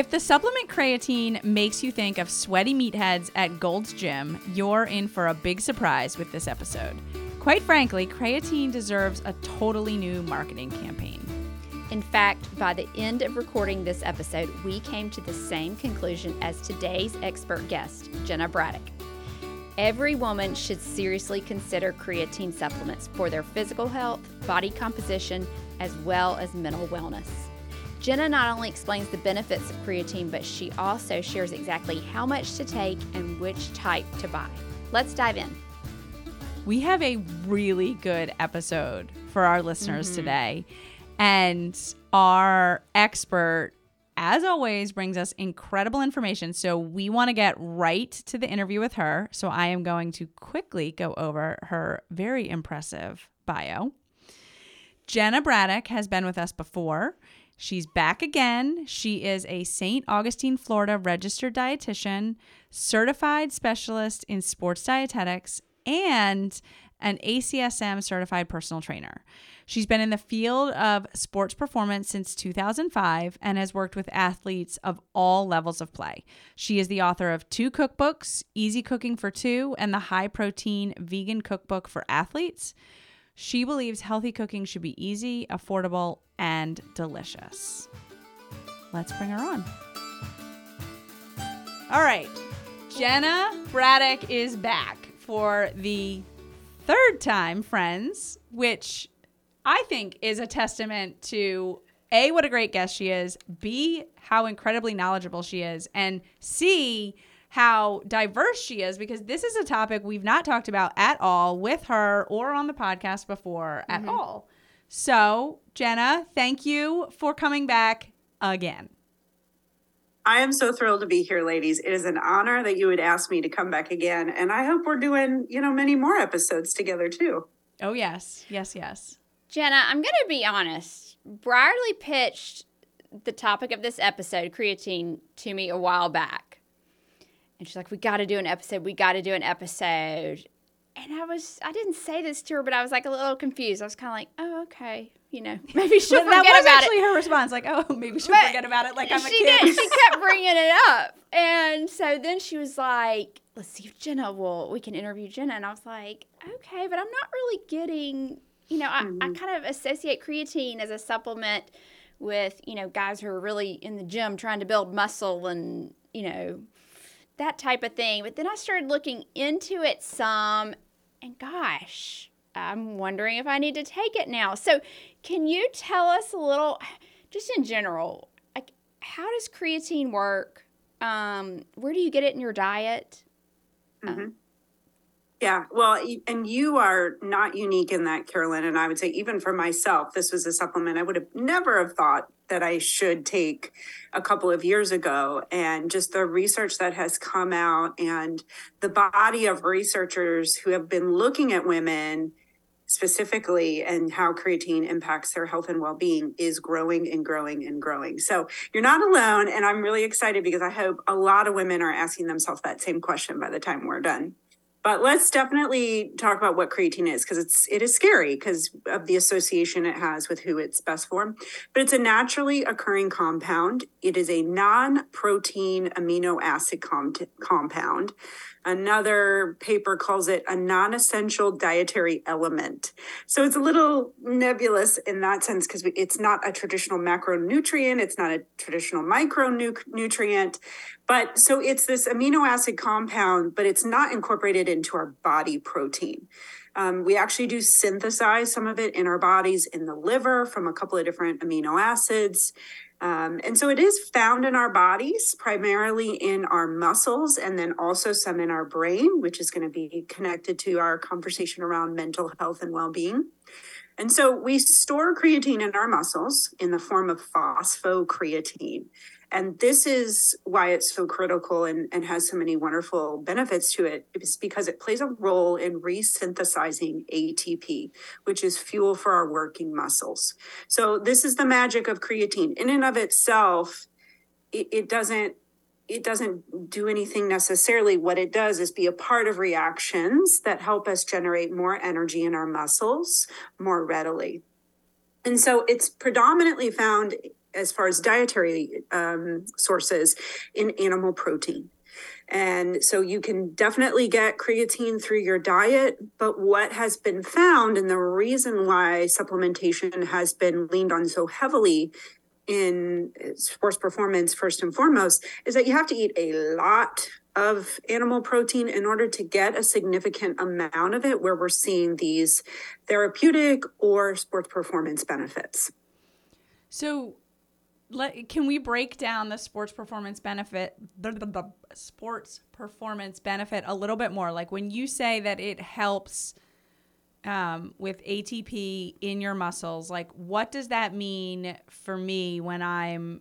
If the supplement creatine makes you think of sweaty meatheads at Gold's Gym, you're in for a big surprise with this episode. Quite frankly, creatine deserves a totally new marketing campaign. In fact, by the end of recording this episode, we came to the same conclusion as today's expert guest, Jenna Braddock. Every woman should seriously consider creatine supplements for their physical health, body composition, as well as mental wellness. Jenna not only explains the benefits of creatine, but she also shares exactly how much to take and which type to buy. Let's dive in. We have a really good episode for our listeners mm-hmm. today. And our expert, as always, brings us incredible information. So we want to get right to the interview with her. So I am going to quickly go over her very impressive bio. Jenna Braddock has been with us before. She's back again. She is a St. Augustine, Florida registered dietitian, certified specialist in sports dietetics, and an ACSM certified personal trainer. She's been in the field of sports performance since 2005 and has worked with athletes of all levels of play. She is the author of two cookbooks Easy Cooking for Two and the High Protein Vegan Cookbook for Athletes. She believes healthy cooking should be easy, affordable, and delicious. Let's bring her on. All right. Jenna Braddock is back for the third time, friends, which I think is a testament to A, what a great guest she is, B, how incredibly knowledgeable she is, and C, how diverse she is, because this is a topic we've not talked about at all with her or on the podcast before at mm-hmm. all. So, Jenna, thank you for coming back again. I am so thrilled to be here, ladies. It is an honor that you would ask me to come back again. And I hope we're doing, you know, many more episodes together too. Oh, yes. Yes, yes. Jenna, I'm going to be honest. Brierley pitched the topic of this episode, creatine, to me a while back. And she's like, we got to do an episode. We got to do an episode. And I was, I didn't say this to her, but I was like a little confused. I was kind of like, oh, okay. You know, maybe she'll forget about it. that was actually her response, like, "Oh, maybe she'll but forget about it." Like I'm a she kid. Did. She kept bringing it up, and so then she was like, "Let's see if Jenna will. We can interview Jenna." And I was like, "Okay," but I'm not really getting you know, I, mm-hmm. I kind of associate creatine as a supplement with, you know, guys who are really in the gym trying to build muscle and, you know, that type of thing. But then I started looking into it some, and gosh, I'm wondering if I need to take it now. So, can you tell us a little, just in general, like how does creatine work? Um, where do you get it in your diet? Mm-hmm. Um, yeah, well, and you are not unique in that, Carolyn. And I would say, even for myself, this was a supplement I would have never have thought that I should take a couple of years ago. And just the research that has come out and the body of researchers who have been looking at women specifically and how creatine impacts their health and well-being is growing and growing and growing. So you're not alone and I'm really excited because I hope a lot of women are asking themselves that same question by the time we're done. But let's definitely talk about what creatine is because it's it is scary because of the association it has with who it's best for. But it's a naturally occurring compound. It is a non-protein amino acid com- compound Another paper calls it a non essential dietary element. So it's a little nebulous in that sense because it's not a traditional macronutrient, it's not a traditional micronutrient. But so it's this amino acid compound, but it's not incorporated into our body protein. Um, we actually do synthesize some of it in our bodies in the liver from a couple of different amino acids. Um, and so it is found in our bodies, primarily in our muscles, and then also some in our brain, which is going to be connected to our conversation around mental health and well being. And so we store creatine in our muscles in the form of phosphocreatine. And this is why it's so critical and, and has so many wonderful benefits to it. It's because it plays a role in resynthesizing ATP, which is fuel for our working muscles. So this is the magic of creatine. In and of itself, it, it doesn't it doesn't do anything necessarily. What it does is be a part of reactions that help us generate more energy in our muscles more readily. And so it's predominantly found as far as dietary um, sources in animal protein. And so you can definitely get creatine through your diet. But what has been found, and the reason why supplementation has been leaned on so heavily in sports performance, first and foremost, is that you have to eat a lot of animal protein in order to get a significant amount of it where we're seeing these therapeutic or sports performance benefits. So, let, can we break down the sports performance benefit the, the, the, sports performance benefit a little bit more like when you say that it helps um, with atp in your muscles like what does that mean for me when i'm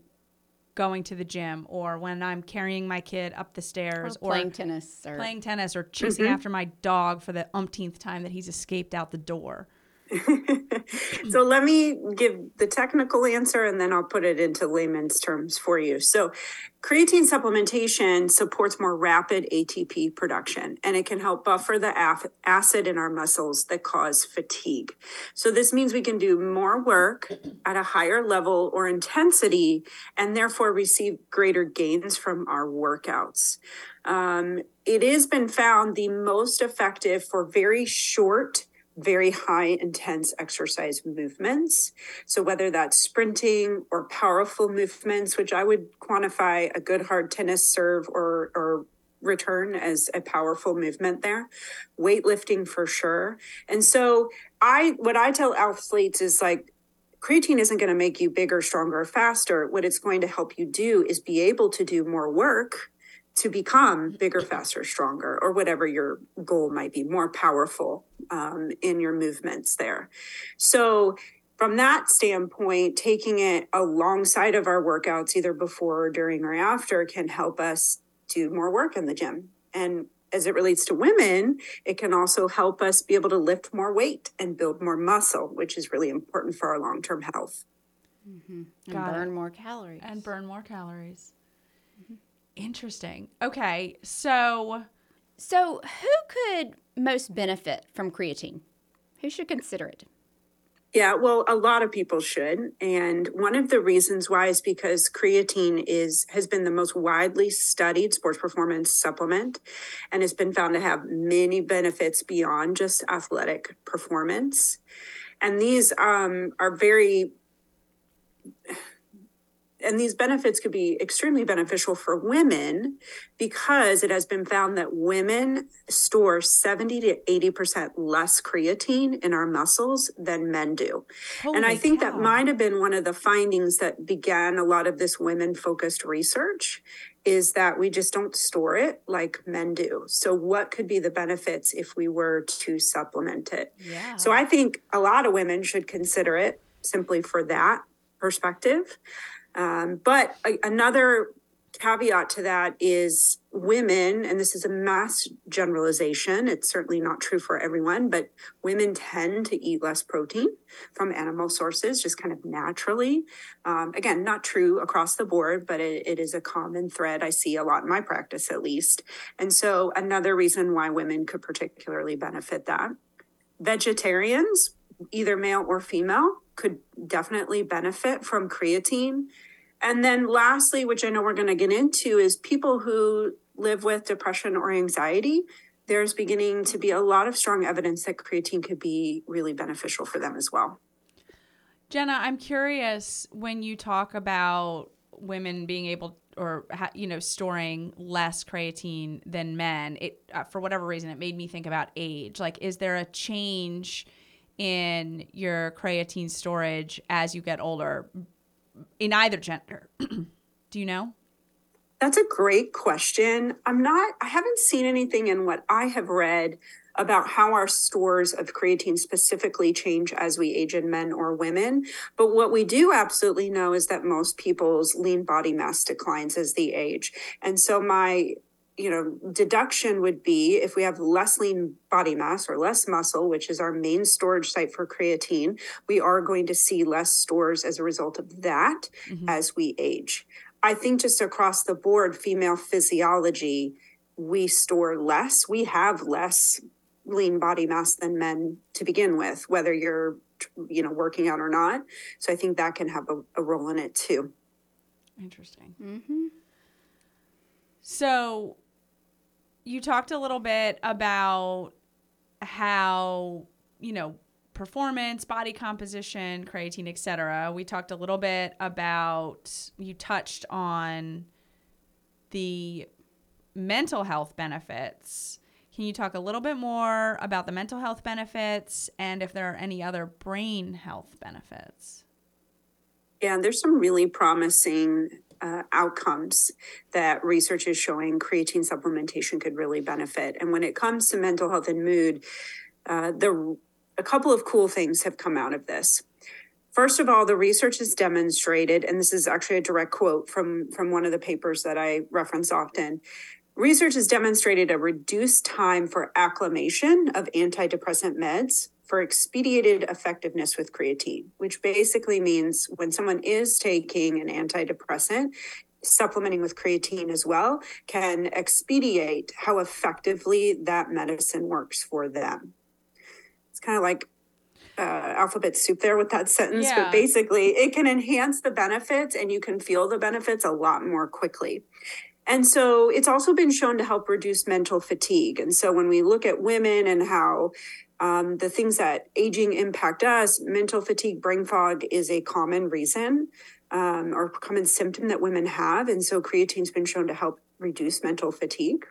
going to the gym or when i'm carrying my kid up the stairs or playing or tennis or playing tennis or chasing mm-hmm. after my dog for the umpteenth time that he's escaped out the door so let me give the technical answer and then I'll put it into layman's terms for you. So, creatine supplementation supports more rapid ATP production and it can help buffer the af- acid in our muscles that cause fatigue. So, this means we can do more work at a higher level or intensity and therefore receive greater gains from our workouts. Um, it has been found the most effective for very short very high intense exercise movements. So, whether that's sprinting or powerful movements, which I would quantify a good hard tennis serve or, or return as a powerful movement there, weightlifting for sure. And so, I what I tell athletes is like, creatine isn't going to make you bigger, stronger, faster. What it's going to help you do is be able to do more work to become bigger, faster, stronger, or whatever your goal might be, more powerful um, in your movements there. So, from that standpoint, taking it alongside of our workouts, either before, or during, or after, can help us do more work in the gym. And as it relates to women, it can also help us be able to lift more weight and build more muscle, which is really important for our long term health. Mm-hmm. And burn it. more calories. And burn more calories. Interesting. Okay, so so who could most benefit from creatine? Who should consider it? Yeah, well, a lot of people should, and one of the reasons why is because creatine is has been the most widely studied sports performance supplement, and has been found to have many benefits beyond just athletic performance. And these um, are very and these benefits could be extremely beneficial for women because it has been found that women store 70 to 80% less creatine in our muscles than men do. Holy and I think cow. that might have been one of the findings that began a lot of this women focused research is that we just don't store it like men do. So what could be the benefits if we were to supplement it? Yeah. So I think a lot of women should consider it simply for that perspective. Um, but a, another caveat to that is women, and this is a mass generalization, it's certainly not true for everyone, but women tend to eat less protein from animal sources just kind of naturally. Um, again, not true across the board, but it, it is a common thread I see a lot in my practice at least. And so, another reason why women could particularly benefit that. Vegetarians, either male or female, could definitely benefit from creatine. And then lastly, which I know we're going to get into, is people who live with depression or anxiety. There's beginning to be a lot of strong evidence that creatine could be really beneficial for them as well. Jenna, I'm curious when you talk about women being able or you know storing less creatine than men it uh, for whatever reason it made me think about age like is there a change in your creatine storage as you get older in either gender? Do you know? That's a great question. I'm not, I haven't seen anything in what I have read about how our stores of creatine specifically change as we age in men or women. But what we do absolutely know is that most people's lean body mass declines as they age. And so my you know, deduction would be if we have less lean body mass or less muscle, which is our main storage site for creatine, we are going to see less stores as a result of that mm-hmm. as we age. I think just across the board, female physiology, we store less, we have less lean body mass than men to begin with, whether you're, you know, working out or not. So I think that can have a, a role in it too. Interesting. Mm-hmm. So you talked a little bit about how, you know, performance, body composition, creatine, etc. We talked a little bit about you touched on the mental health benefits. Can you talk a little bit more about the mental health benefits and if there are any other brain health benefits? Yeah, there's some really promising uh, outcomes that research is showing creatine supplementation could really benefit. And when it comes to mental health and mood, uh, the a couple of cool things have come out of this. First of all, the research has demonstrated, and this is actually a direct quote from, from one of the papers that I reference often. Research has demonstrated a reduced time for acclimation of antidepressant meds for expedited effectiveness with creatine, which basically means when someone is taking an antidepressant, supplementing with creatine as well can expedite how effectively that medicine works for them. It's kind of like uh, alphabet soup there with that sentence, Yeah. but basically it can enhance the benefits and you can feel the benefits a lot more quickly. And so it's also been shown to help reduce mental fatigue. And so when we look at women and how um, the things that aging impact us, mental fatigue, brain fog is a common reason um, or common symptom that women have. And so creatine's been shown to help reduce mental fatigue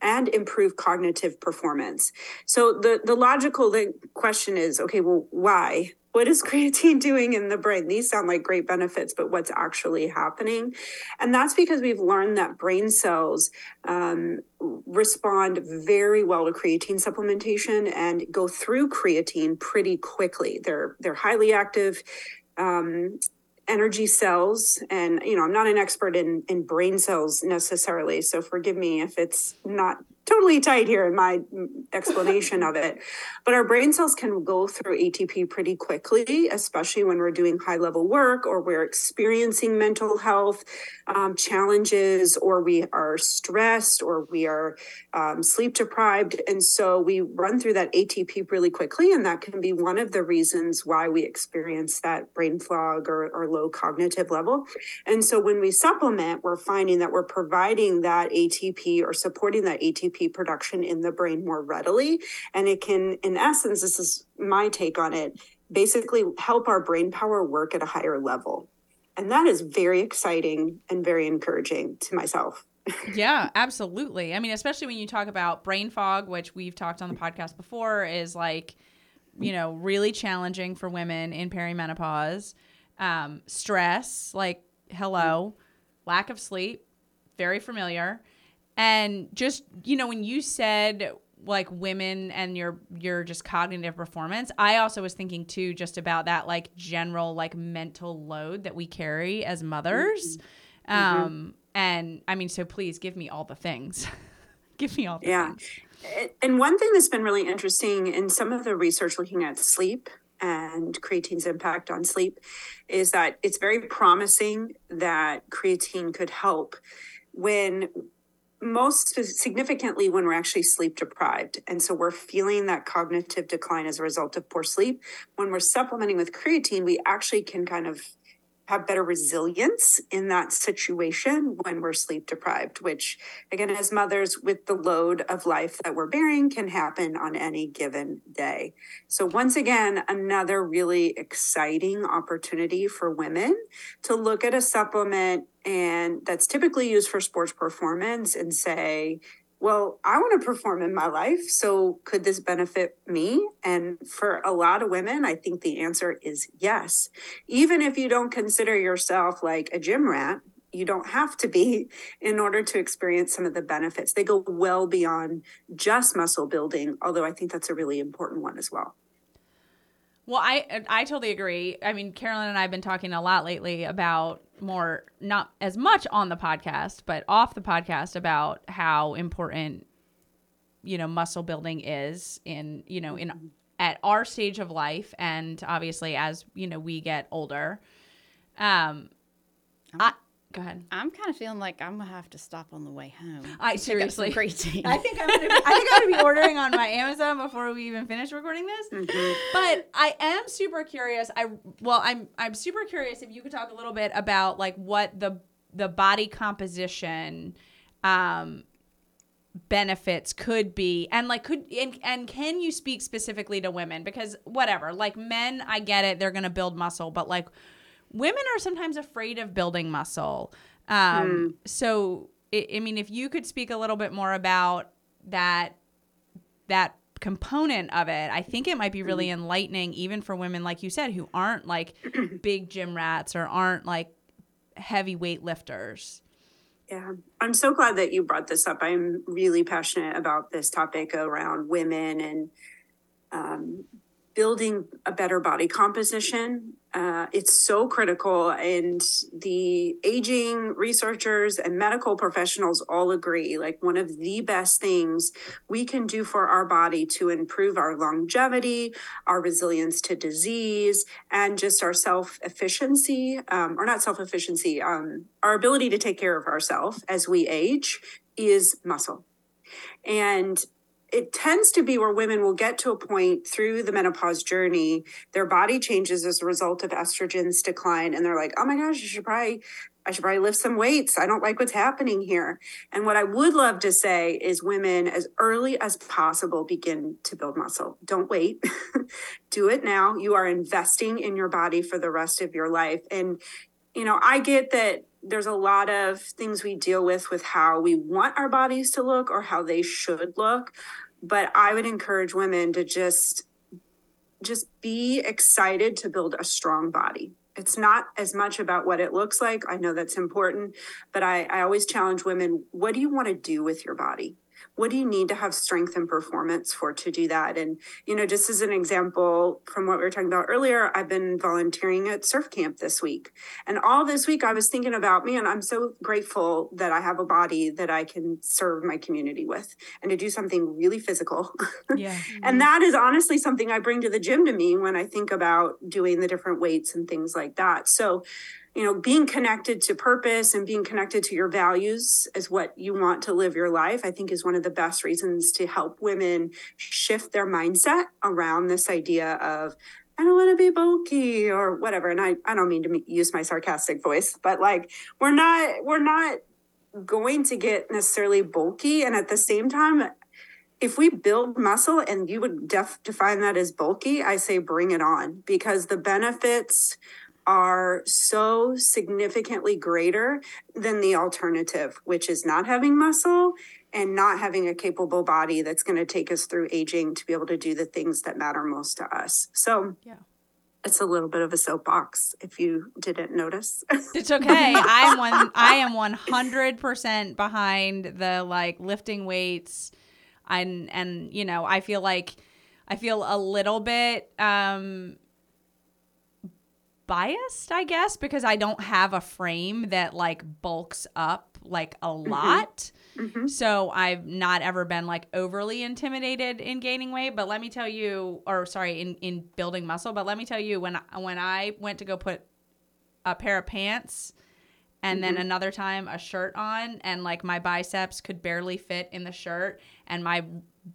and improve cognitive performance. So the the logical question is, okay, well, why? What is creatine doing in the brain? These sound like great benefits, but what's actually happening? And that's because we've learned that brain cells um, respond very well to creatine supplementation and go through creatine pretty quickly. They're they're highly active. Um, energy cells and you know i'm not an expert in in brain cells necessarily so forgive me if it's not totally tight here in my explanation of it. But our brain cells can go through atp pretty quickly especially when we're doing high level work or we're experiencing mental health um, challenges or we are stressed or we are um, sleep deprived. And so we run through that atp really quickly and that can be one of the reasons why we experience that brain fog or, or low cognitive level. And so when we supplement we're finding that we're providing that atp or supporting that atp production in the brain more readily and it can in essence this is my take on it basically help our brain power work at a higher level and that is very exciting and very encouraging to myself yeah, absolutely. I mean, especially when you talk about brain fog, which we've talked on the podcast before, is like, you know, really challenging for women in perimenopause. Um, stress, like, hello, lack of sleep, very familiar. And just, you know, when you said like women and your your just cognitive performance, I also was thinking too just about that like general like mental load that we carry as mothers. Um and I mean so please give me all the things. give me all the Yeah. things. And one thing that's been really interesting in some of the research looking at sleep and creatine's impact on sleep is that it's very promising that creatine could help when most significantly when we're actually sleep deprived. And so we're feeling that cognitive decline as a result of poor sleep. When we're supplementing with creatine, we actually can kind of have better resilience in that situation when we're sleep deprived, which, again, as mothers with the load of life that we're bearing, can happen on any given day. So, once again, another really exciting opportunity for women to look at a supplement and that's typically used for sports performance and say, well, I want to perform in my life. So could this benefit me? And for a lot of women, I think the answer is yes. Even if you don't consider yourself like a gym rat, you don't have to be in order to experience some of the benefits. They go well beyond just muscle building, although I think that's a really important one as well. Well, I I totally agree. I mean, Carolyn and I have been talking a lot lately about more not as much on the podcast, but off the podcast about how important you know muscle building is in you know in at our stage of life and obviously as you know we get older. Um I Go ahead. I'm kind of feeling like I'm gonna have to stop on the way home. I Pick up some seriously. I think I'm gonna be, I think I'm gonna be ordering on my Amazon before we even finish recording this. But I am super curious. I well, I'm I'm super curious if you could talk a little bit about like what the the body composition um benefits could be and like could and, and can you speak specifically to women because whatever like men i get it they're gonna build muscle but like women are sometimes afraid of building muscle. Um so I, I mean if you could speak a little bit more about that that component of it i think it might be really enlightening even for women like you said who aren't like big gym rats or aren't like heavyweight lifters. Yeah, I'm so glad that you brought this up. I'm really passionate about this topic around women and um, building a better body composition. Uh, it's so critical, and the aging researchers and medical professionals all agree like one of the best things we can do for our body to improve our longevity, our resilience to disease, and just our self efficiency, um, or not self efficiency, um, our ability to take care of ourselves as we age is muscle. And it tends to be where women will get to a point through the menopause journey, their body changes as a result of estrogen's decline, and they're like, oh my gosh, I should probably. I should probably lift some weights. I don't like what's happening here. And what I would love to say is women, as early as possible, begin to build muscle. Don't wait. Do it now. You are investing in your body for the rest of your life. And, you know, I get that there's a lot of things we deal with with how we want our bodies to look or how they should look but i would encourage women to just just be excited to build a strong body. It's not as much about what it looks like. I know that's important but i, I always challenge women what do you want to do with your body what do you need to have strength and performance for to do that? And you know just as an example from what we were talking about earlier i've been volunteering at surf camp this week. And all this week i was thinking about man i'm so grateful that i have a body that i can serve my community with and to do something really physical. Yeah. And mm-hmm. that is honestly something i bring to the gym to me when i think about doing the different weights and things like that. So you know being connected to purpose and being connected to your values is what you want to live your life i think is one of the best reasons to help women shift their mindset around this idea of I don't want to be bulky or whatever. And I, I don't mean to use my sarcastic voice, but like we're not we're not going to get necessarily bulky. And at the same time, if we build muscle and you would def- define that as bulky, I say bring it on because the benefits are so significantly greater than the alternative, which is not having muscle and not having a capable body that's going to take us through aging to be able to do the things that matter most to us. So, Yeah. It's a little bit of a soapbox if you didn't notice. It's okay. I am one. I am one hundred percent behind the like lifting weights, and and you know I feel like I feel a little bit um biased, I guess, because I don't have a frame that like bulks up like a lot. Mhm. So I've not ever been like overly intimidated in gaining weight, but let me tell you or sorry, in in building muscle, but let me tell you when when I went to go put a pair of pants and then another time a shirt on and like my biceps could barely fit in the shirt and my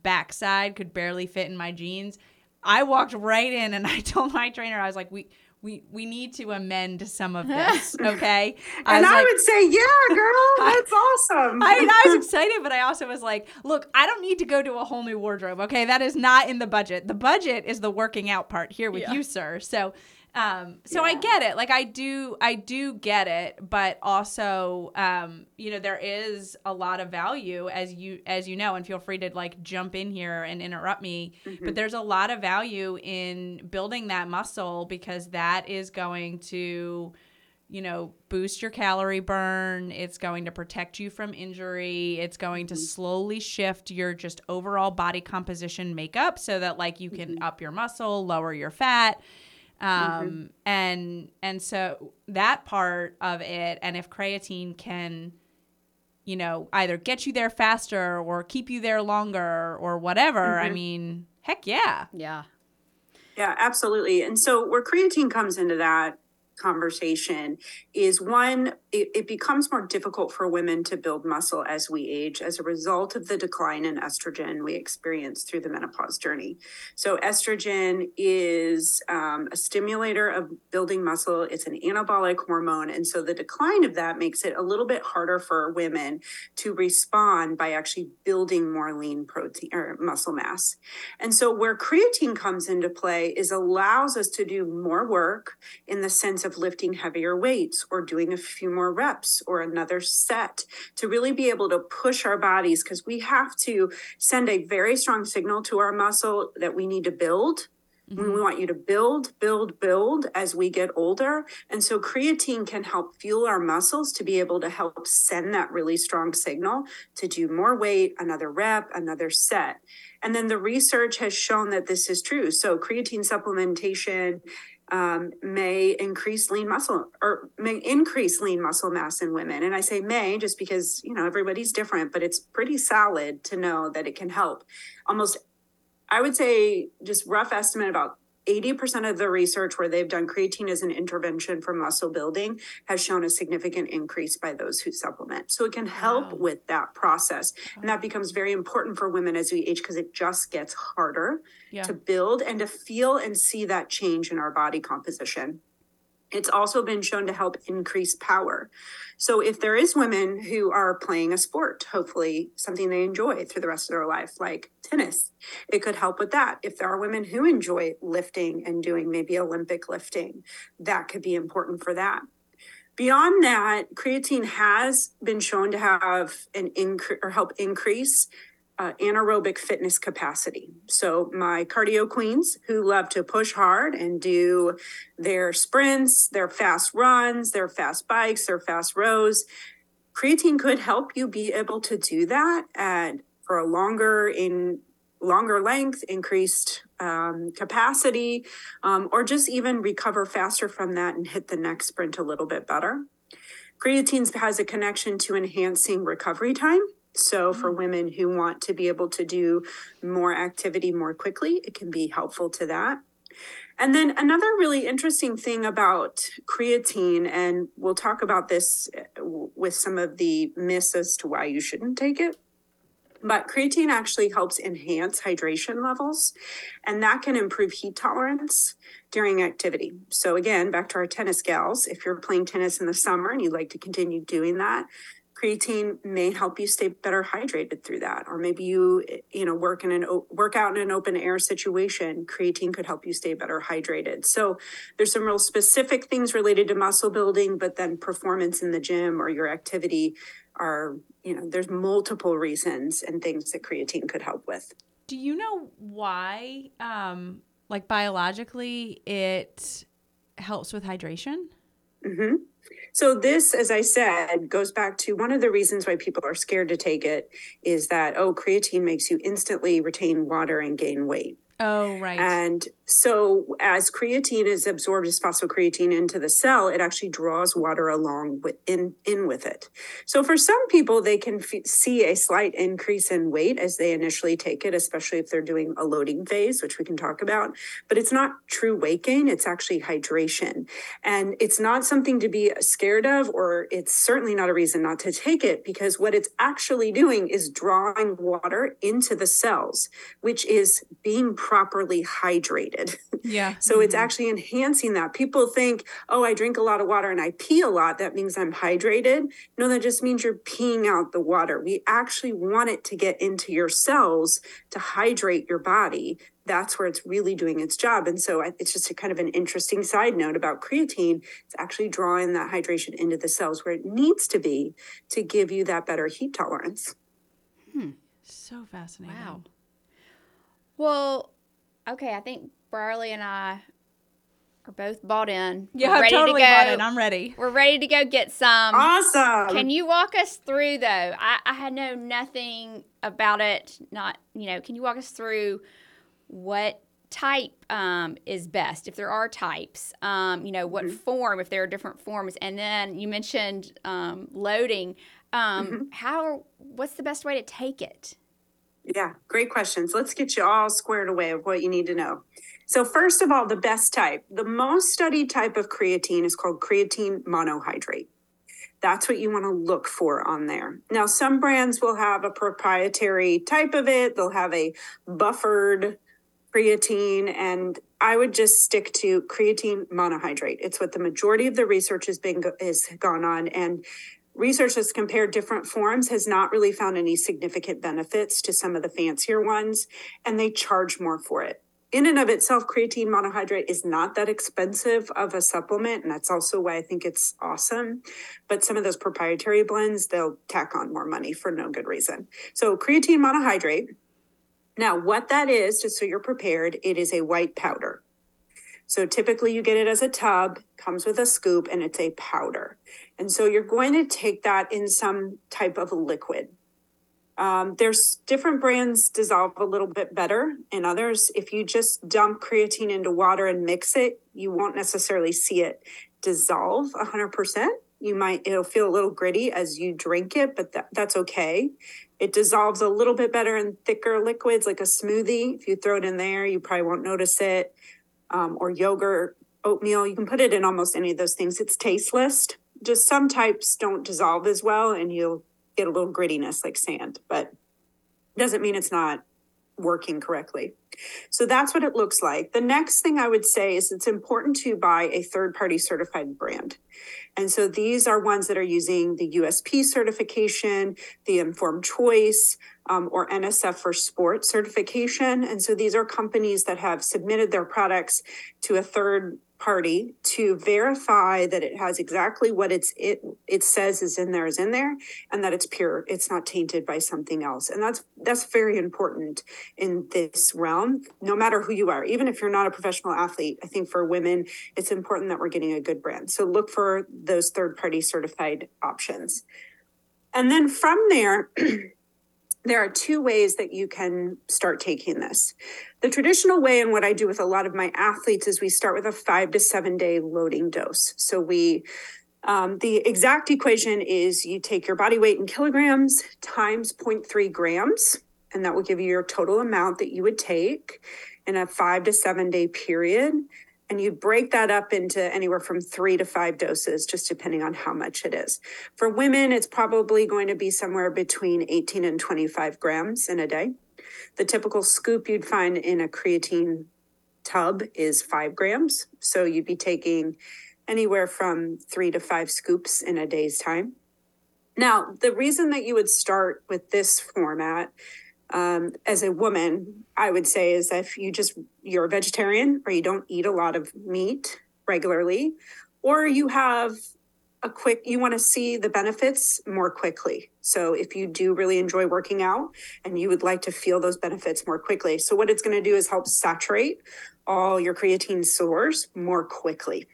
backside could barely fit in my jeans. I walked right in and I told my trainer I was like we we we need to amend some of this, okay? and was I like- would say, yeah, girl, that's awesome. I mean, I was excited, but I also was like, look, I don't need to go to a whole new wardrobe. Okay. That is not in the budget. The budget is the working out part here with Yeah. you, sir. So, um, so I get it. Like I do, I do get it, but also, um, you know, there is a lot of value as you, as you know, and feel free to like jump in here and interrupt me. But there's a lot of value in building that muscle because that is going to, you know, boost your calorie burn. It's going to protect you from injury. It's going to slowly shift your just overall body composition makeup so that like you can up your muscle, lower your fat. Um and and so that part of it and if creatine can you know, either get you there faster or keep you there longer or whatever, I mean, heck yeah. Yeah. Yeah, absolutely. And so where creatine comes into that conversation is one it, it becomes more difficult for women to build muscle as we age as a result of the decline in estrogen we experience through the menopause journey. So, estrogen is um, a stimulator of building muscle, it's an anabolic hormone. And so, the decline of that makes it a little bit harder for women to respond by actually building more lean protein or muscle mass. And so, where creatine comes into play is allows us to do more work in the sense of lifting heavier weights or doing a few more reps or another set to really be able to push our bodies because we have to send a very strong signal to our muscle that we need to build. Mm-hmm. We want you to build, build, build as we get older. And so creatine can help fuel our muscles to be able to help send that really strong signal to do more weight, another rep, another set. And then the research has shown that this is true. So creatine supplementation um, may increase lean muscle or may increase lean muscle mass in women. And I say may just because, you know, everybody's different, but it's pretty solid to know that it can help. Almost, I would say, just rough estimate about 80% of the research where they've done creatine as an intervention for muscle building has shown a significant increase by those who supplement. So it can help wow. with that process. And that becomes very important for women as we age because it just gets harder yeah. to build and to feel and see that change in our body composition. It's also been shown to help increase power. So if there is women who are playing a sport, hopefully something they enjoy through the rest of their life, like tennis, it could help with that. If there are women who enjoy lifting and doing maybe Olympic lifting, that could be important for that. Beyond that, creatine has been shown to have an increase or help increase uh, anaerobic fitness capacity. So, my cardio queens who love to push hard and do their sprints, their fast runs, their fast bikes, their fast rows, creatine could help you be able to do that and for a longer in longer length, increased um, capacity, um, or just even recover faster from that and hit the next sprint a little bit better. Creatine has a connection to enhancing recovery time. So, for mm. women who want to be able to do more activity more quickly, it can be helpful to that. And then another really interesting thing about creatine, and we'll talk about this uh, with some of the myths as to why you shouldn't take it. But creatine actually helps enhance hydration levels, and that can improve heat tolerance during activity. So, again, back to our tennis gals, if you're playing tennis in the summer and you'd like to continue doing that, creatine may help you stay better hydrated through that. Or maybe you you know work in an work out in an open air situation creatine could help you stay better hydrated. So there's some real specific things related to muscle building but then performance in the gym or your activity are you know there's multiple reasons and things that creatine could help with. Do you know why um like biologically it helps with hydration mm-hmm. So, this, as I said, goes back to one of the reasons why people are scared to take it is that, oh, creatine makes you instantly retain water and gain weight. Oh, right. And so as creatine is absorbed as phosphocreatine into the cell, it actually draws water along with in, in with it. So for some people, they can f- see a slight increase in weight as they initially take it, especially if they're doing a loading phase, which we can talk about. But it's not true weight gain; it's actually hydration, and it's not something to be scared of, or it's certainly not a reason not to take it because what it's actually doing is drawing water into the cells, which is being properly hydrated. Yeah. so mm-hmm. it's actually enhancing that. People think, oh, I drink a lot of water and I pee a lot. That means I'm hydrated. No, that just means you're peeing out the water. We actually want it to get into your cells to hydrate your body. That's where it's really doing its job. And so it's just a kind of an interesting side note about creatine. It's actually drawing that hydration into the cells where it needs to be to give you that better heat tolerance. Hmm. So fascinating. Wow. Well, okay, I think Brierley and I are both bought in. Yeah, I'm totally to bought in. I'm ready. We're ready to go get some. Awesome. Can you walk us through though? I, I had know nothing about it. Not you know. Can you walk us through what type um, is best if there are types? Um, you know what mm-hmm. form if there are different forms, and then you mentioned um, loading. Um, mm-hmm. How? What's the best way to take it? Yeah, great questions. Let's get you all squared away of what you need to know. So, first of all, the best type, the most studied type of creatine is called creatine monohydrate. That's what you want to look for on there. Now, some brands will have a proprietary type of it, they'll have a buffered creatine, and I would just stick to creatine monohydrate. It's what the majority of the research has been has gone on, and research that's compared different forms has not really found any significant benefits to some of the fancier ones, and they charge more for it in and of itself, creatine monohydrate is not that expensive of a supplement. And that's also why I think it's awesome. But some of those proprietary blends, they'll tack on more money for no good reason. So, creatine monohydrate. Now, what that is, just so you're prepared, it is a white powder. So, typically you get it as a tub, comes with a scoop, and it's a powder. And so, you're going to take that in some type of liquid. Um, there's different brands dissolve a little bit better and others. If you just dump creatine into water and mix it, you won't necessarily see it dissolve 100%. You might, it'll feel a little gritty as you drink it, but that, that's okay. It dissolves a little bit better in thicker liquids like a smoothie. If you throw it in there, you probably won't notice it. Um, or yogurt, oatmeal, you can put it in almost any of those things. It's tasteless. Just some types don't dissolve as well, and you'll get a little grittiness like sand, but doesn't mean it's not working correctly. So that's what it looks like. The next thing I would say is it's important to buy a third party certified brand. And so these are ones that are using the USP certification, the informed choice, um, or NSF for sport certification. And so these are companies that have submitted their products to a third party to verify that it has exactly what it's it it says is in there is in there and that it's pure it's not tainted by something else. And that's that's very important in this realm no matter who you are. Even if you're not a professional athlete i think for women it's important that we're getting a good brand. So look for those third party certified options. And then from there there are two ways that you can start taking this. The traditional way, and what I do with a lot of my athletes, is we start with a five to seven day loading dose. So we um, the exact equation is you take your body weight in kilograms times 0.3 grams, and that will give you your total amount that you would take in a five to seven day period and you break that up into anywhere from three to five doses, just depending on how much it is. For women, it's probably going to be somewhere between 18 and 25 grams in a day. The typical scoop you'd find in a creatine tub is five grams. So you'd be taking anywhere from three to five scoops in a day's time. Now, the reason that you would start with this format um, as a woman, I would say is if you just you're a vegetarian or you don't eat a lot of meat regularly, or you have a quick you want to see the benefits more quickly. So if you do really enjoy working out and you would like to feel those benefits more quickly. So what it's going to do is help saturate all your creatine stores more quickly.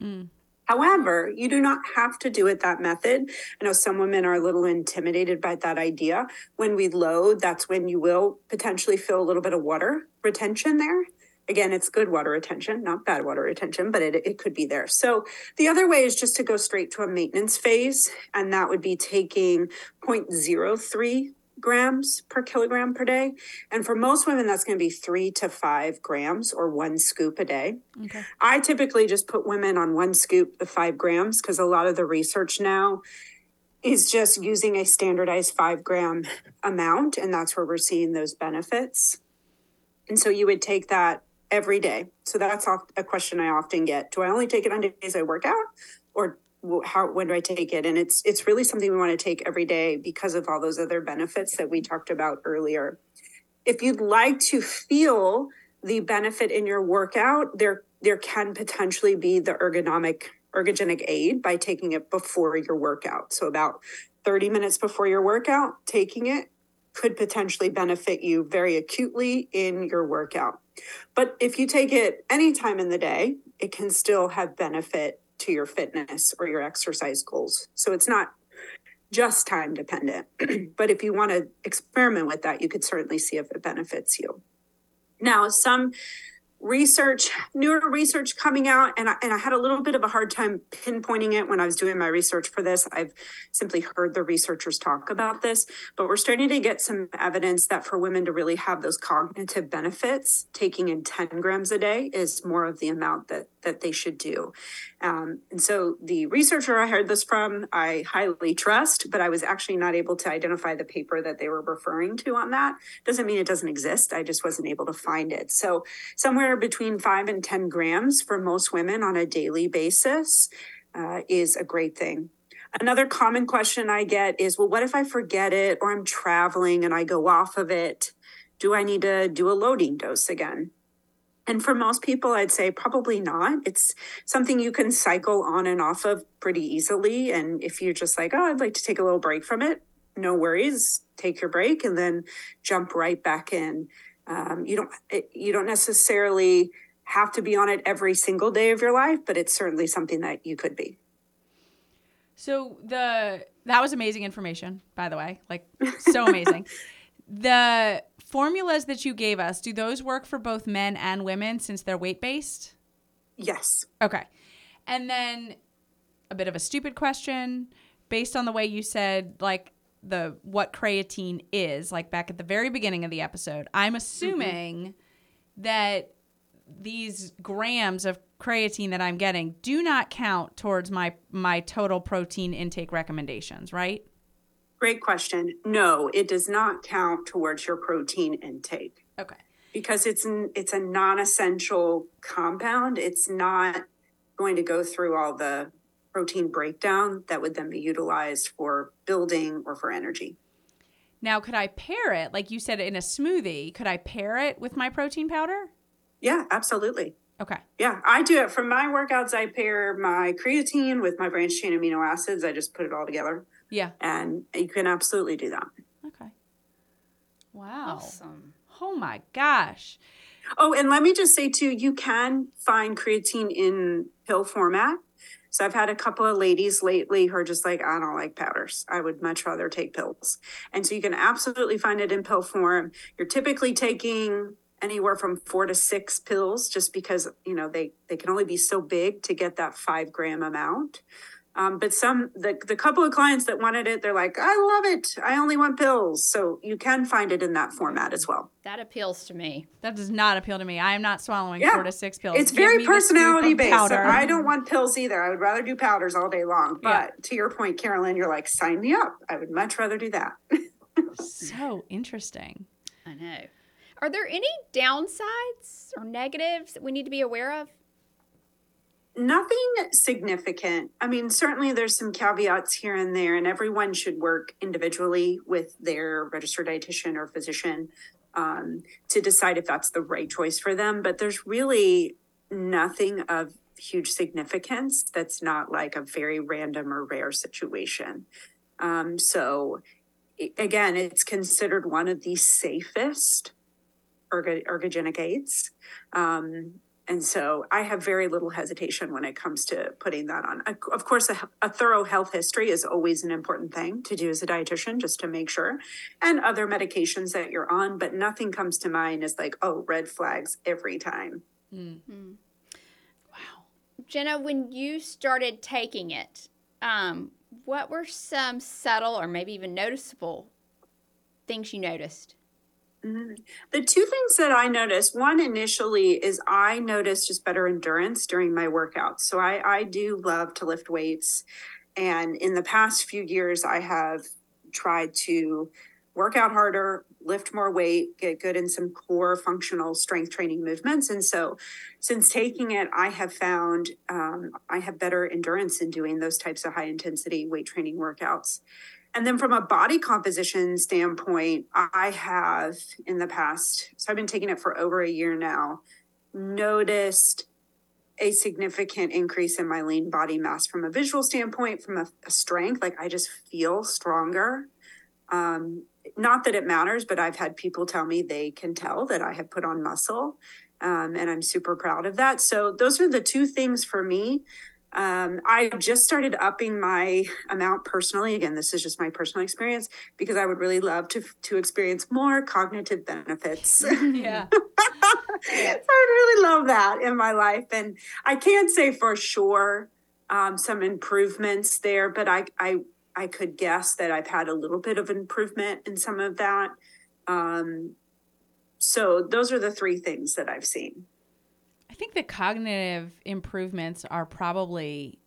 Mm. However, you do not have to do it that method. I know some women are a little intimidated by that idea. When we load, that's when you will potentially feel a little bit of water retention there. Again, it's good water retention, not bad water retention, but it, it could be there. So the other way is just to go straight to a maintenance phase, and that would be taking 0.03 grams per kilogram per day. And for most women, that's going to be three to five grams or one scoop a day. Okay. I typically just put women on one scoop of five grams because a lot of the research now is just using a standardized five gram amount. And that's where we're seeing those benefits. And so you would take that every day. So that's a question I often get. Do I only take it on days I work out or how when do I take it? And it's it's really something we want to take every day because of all those other benefits that we talked about earlier. If you'd like to feel the benefit in your workout, there there can potentially be the ergonomic ergogenic aid by taking it before your workout. So about 30 minutes before your workout, taking it could potentially benefit you very acutely in your workout. But if you take it anytime in the day, it can still have benefit to your fitness or your exercise goals. So it's not just time dependent. but if you want to experiment with that, you could certainly see if it benefits you. Now, some research, newer research coming out, and I, and I had a little bit of a hard time pinpointing it when I was doing my research for this. I've simply heard the researchers talk about this, but we're starting to get some evidence that for women to really have those cognitive benefits, taking in 10 grams a day is more of the amount that that they should do. Um, and so the researcher I heard this from, I highly trust, but I was actually not able to identify the paper that they were referring to on that. Doesn't mean it doesn't exist. I just wasn't able to find it. So somewhere between five and 10 grams for most women on a daily basis uh, is a great thing. Another common question I get is, well, what if I forget it or I'm traveling and I go off of it? Do I need to do a loading dose again? And for most people, I'd say probably not. It's something you can cycle on and off of pretty easily. And if you're just like, oh, I'd like to take a little break from it, no worries. Take your break and then jump right back in. Um, you don't you don't necessarily have to be on it every single day of your life, but it's certainly something that you could be. So the that was amazing information, by the way. Like so amazing. the formulas that you gave us, do those work for both men and women since they're weight based? Yes. Okay. And then a bit of a stupid question based on the way you said like the what creatine is, like back at the very beginning of the episode. I'm assuming mm-hmm. that these grams of creatine that I'm getting do not count towards my my total protein intake recommendations, right? Great question. No, it does not count towards your protein intake. Okay. Because it's an, it's a non-essential compound. It's not going to go through all the protein breakdown that would then be utilized for building or for energy. Now, could I pair it like you said in a smoothie? Could I pair it with my protein powder? Yeah, absolutely. Okay. Yeah, I do it for my workouts. I pair my creatine with my branched chain amino acids. I just put it all together. Yeah. And you can absolutely do that. Okay. Wow. Awesome. Oh my gosh. Oh, and let me just say too, you can find creatine in pill format. So I've had a couple of ladies lately who are just like, I don't like powders. I would much rather take pills. And so you can absolutely find it in pill form. You're typically taking anywhere from four to six pills just because you know they they can only be so big to get that five gram amount um, but some the, the couple of clients that wanted it they're like i love it. I only want pills. So you can find it in that format as well. That appeals to me. That does not appeal to me. I am not swallowing yeah. four to six pills. It's Give very personality based i don't want pills either. I would rather do powders all day long. But yeah. to your point carolyn you're like sign me up. I would much rather do that. So interesting. I know. Are there any downsides or negatives that we need to be aware of Nothing significant. I mean, certainly there's some caveats here and there, and everyone should work individually with their registered dietitian or physician um, to decide if that's the right choice for them. But there's really nothing of huge significance that's not like a very random or rare situation. Um, so, again, it's considered one of the safest ergogenic aids. Um, and so I have very little hesitation when it comes to putting that on. Of course, a, a, thorough health history is always an important thing to do as a dietitian, just to make sure, and other medications that you're on, but nothing comes to mind as like, oh, red flags every time. Mm-hmm. Wow. Jenna, when you started taking it, um, what were some subtle or maybe even noticeable things you noticed? Mm-hmm. The two things that I noticed, one initially is I noticed just better endurance during my workouts. So I, I do love to lift weights. And in the past few years, I have tried to work out harder, lift more weight, get good in some core functional strength training movements. And so, since taking it, I have found um, I have better endurance in doing those types of high intensity weight training workouts. And then from a body composition standpoint, I have in the past, so I've been taking it for over a year now, noticed a significant increase in my lean body mass from a visual standpoint, from a, a strength. Like I just feel stronger. Um, not that it matters, but I've had people tell me they can tell that I have put on muscle. Um, and I'm super proud of that. So, those are the two things for me um, I just started upping my amount personally. Again, this is just my personal experience because I would really love to to experience more cognitive benefits. yeah. I would really love that in my life, and I can't say for sure um, some improvements there, but I I I could guess that I've had a little bit of improvement in some of that. Um, so those are the three things that I've seen. I think the cognitive improvements are probably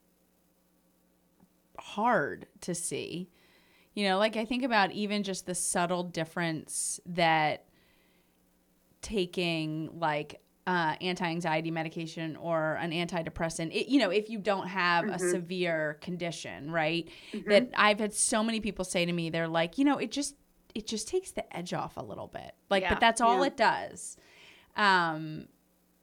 hard to see. You know, like I think about even just the subtle difference that taking like uh, anti-anxiety medication or an antidepressant it, you know if you don't have a severe condition right that i've had so many people say to me they're like you know it just it just takes the edge off a little bit like Yeah. but that's all Yeah. it does um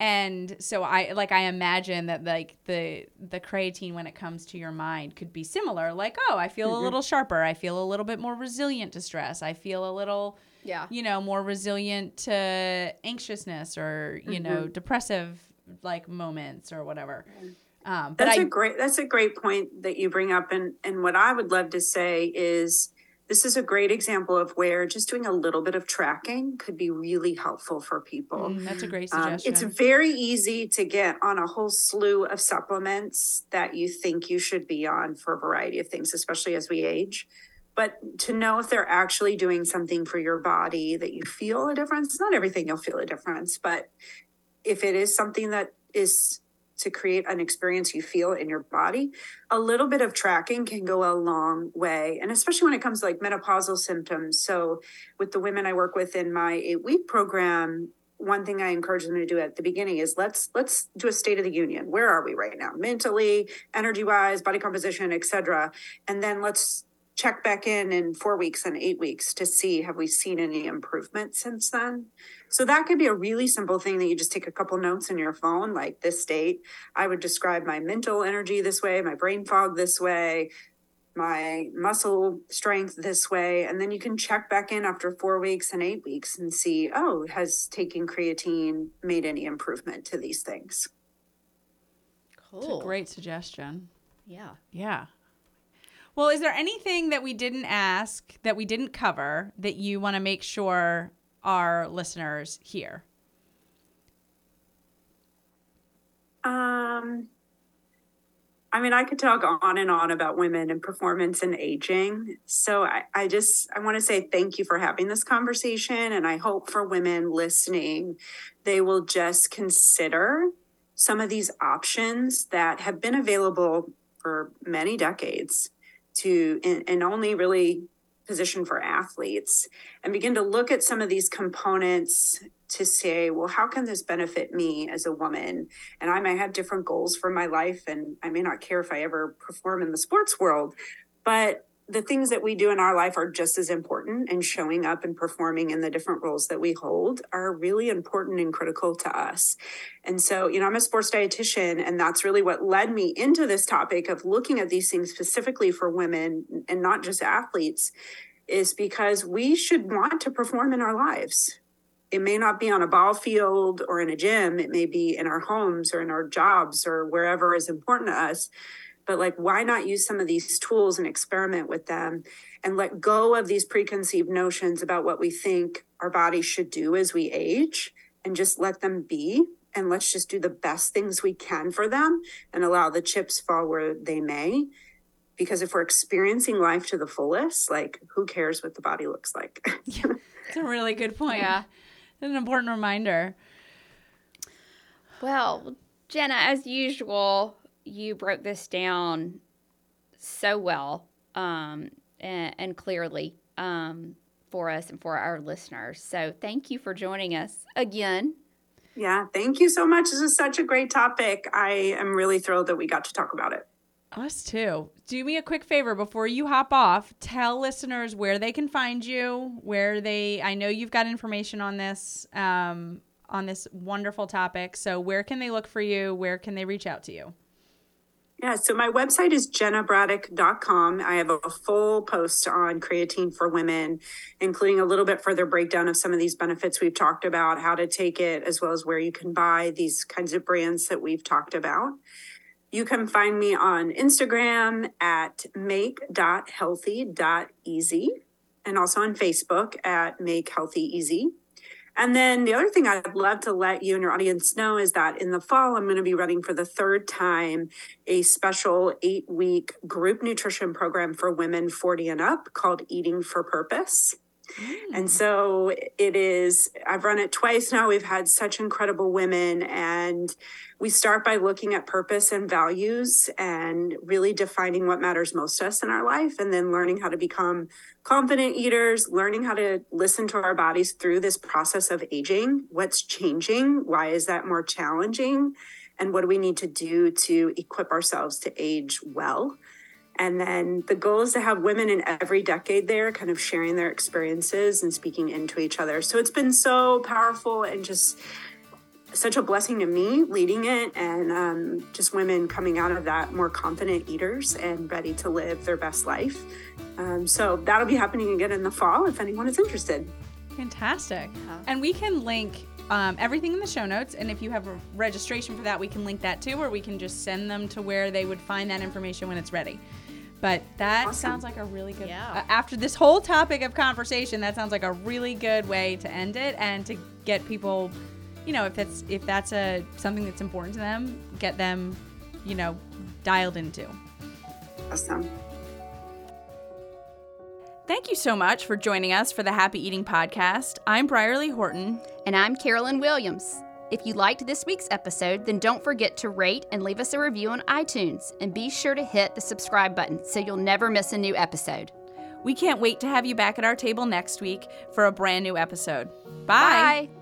and so i like i imagine that like the the creatine when it comes to your mind could be similar. Like oh i feel a little sharper. I feel a little bit more resilient to stress. I feel a little Yeah. you know more resilient to anxiousness or you know depressive like moments or whatever. Um but That's i a great that's a great point that you bring up. And and what I would love to say is this is a great example of where just doing a little bit of tracking could be really helpful for people. Mm, that's a great Um, suggestion it's very easy to get on a whole slew of supplements that you think you should be on for a variety of things, especially as we age. But to know if they're actually doing something for your body that you feel a difference, not everything you'll feel a difference, but if it is something that is to create an experience you feel in your body, a little bit of tracking can go a long way. And especially when it comes to like menopausal symptoms. So, with the women I work with in my eight week program, one thing I encourage them to do at the beginning is let's let's do a state of the union. Where are we right now? Mentally, energy wise, body composition, etc. And then let's check back in in four weeks and eight weeks to see have we seen any improvement since then. So that could be a really simple thing that you just take a couple notes in your phone, like this date I would describe my mental energy this way, my brain fog this way, my muscle strength this way. And then you can check back in after four weeks and eight weeks and see, oh, has taking creatine made any improvement to these things? it's Cool. a great suggestion Yeah. yeah well is there anything that we didn't ask that we didn't cover that you want to make sure our listeners hear Um, I mean, I could talk on and on about women and performance and aging. So I, I just I want to say thank you for having this conversation, and I hope for women listening, they will just consider some of these options that have been available for many decades to and, and only really position for athletes and begin to look at some of these components to say well how can this benefit me as a woman? And I may have different goals for my life, and I may not care if I ever perform in the sports world, but the things that we do in our life are just as important, and showing up and performing in the different roles that we hold are really important and critical to us. And so, you know, I'm a sports dietitian, and that's really what led me into this topic of looking at these things specifically for women and not just athletes, is because we should want to perform in our lives. It may not be on a ball field or in a gym. It may be in our homes or in our jobs or wherever is important to us but like why not use some of these tools and experiment with them and let go of these preconceived notions about what we think our bodies should do as we age and just let them be and let's just do the best things we can for them and allow the chips fall where they may. Because if we're experiencing life to the fullest like who cares what the body looks like? It's a really good point. Yeah. It's an important reminder. Well, Jenna, as usual, you broke this down so well um, and, and clearly um, for us and for our listeners. So thank you for joining us again. Yeah, thank you so much. This is such a great topic. I am really thrilled that we got to talk about it. Us too. Do me a quick favor before you hop off. Tell listeners where they can find you, where they. I know you've got information on this, um, on this wonderful topic. So where can they look for you? Where can they reach out to you? Yeah, so my website is jennabraddock.com. I have a full post on creatine for women, including a little bit further breakdown of some of these benefits we've talked about, how to take it, as well as where you can buy these kinds of brands that we've talked about. You can find me on Instagram at make.healthy.easy and also on Facebook at Make Healthy Easy. And then the other thing I'd love to let you and your audience know is that in the fall, I'm going to be running for the third time a special eight week group nutrition program for women 40 and up called Eating for Purpose. And mm. so it is, I've run it twice now. We've had such incredible women, and we start by looking at purpose and values and really defining what matters most to us in our life, and then learning how to become confident eaters, learning how to listen to our bodies through this process of aging. What's changing? Why is that more challenging? And what do we need to do to equip ourselves to age well? And then the goal is to have women in every decade there kind of sharing their experiences and speaking into each other. So it's been so powerful and just such a blessing to me leading it and um, just women coming out of that more confident eaters and ready to live their best life. Um, so that'll be happening again in the fall if anyone is interested. Fantastic. And we can link um, everything in the show notes. And if you have a registration for that, we can link that too, or we can just send them to where they would find that information when it's ready. But that Awesome. sounds like a really good. Yeah. uh, after this whole topic of conversation, that sounds like a really good way to end it and to get people, you know, if that's if that's a something that's important to them, get them, you know, dialed into. Awesome. Thank you so much for joining us for the Happy Eating Podcast. I'm Brierley Horton. And I'm Carolyn Williams. If you liked this week's episode, then don't forget to rate and leave us a review on iTunes. And be sure to hit the subscribe button so you'll never miss a new episode. We can't wait to have you back at our table next week for a brand new episode. Bye. Bye.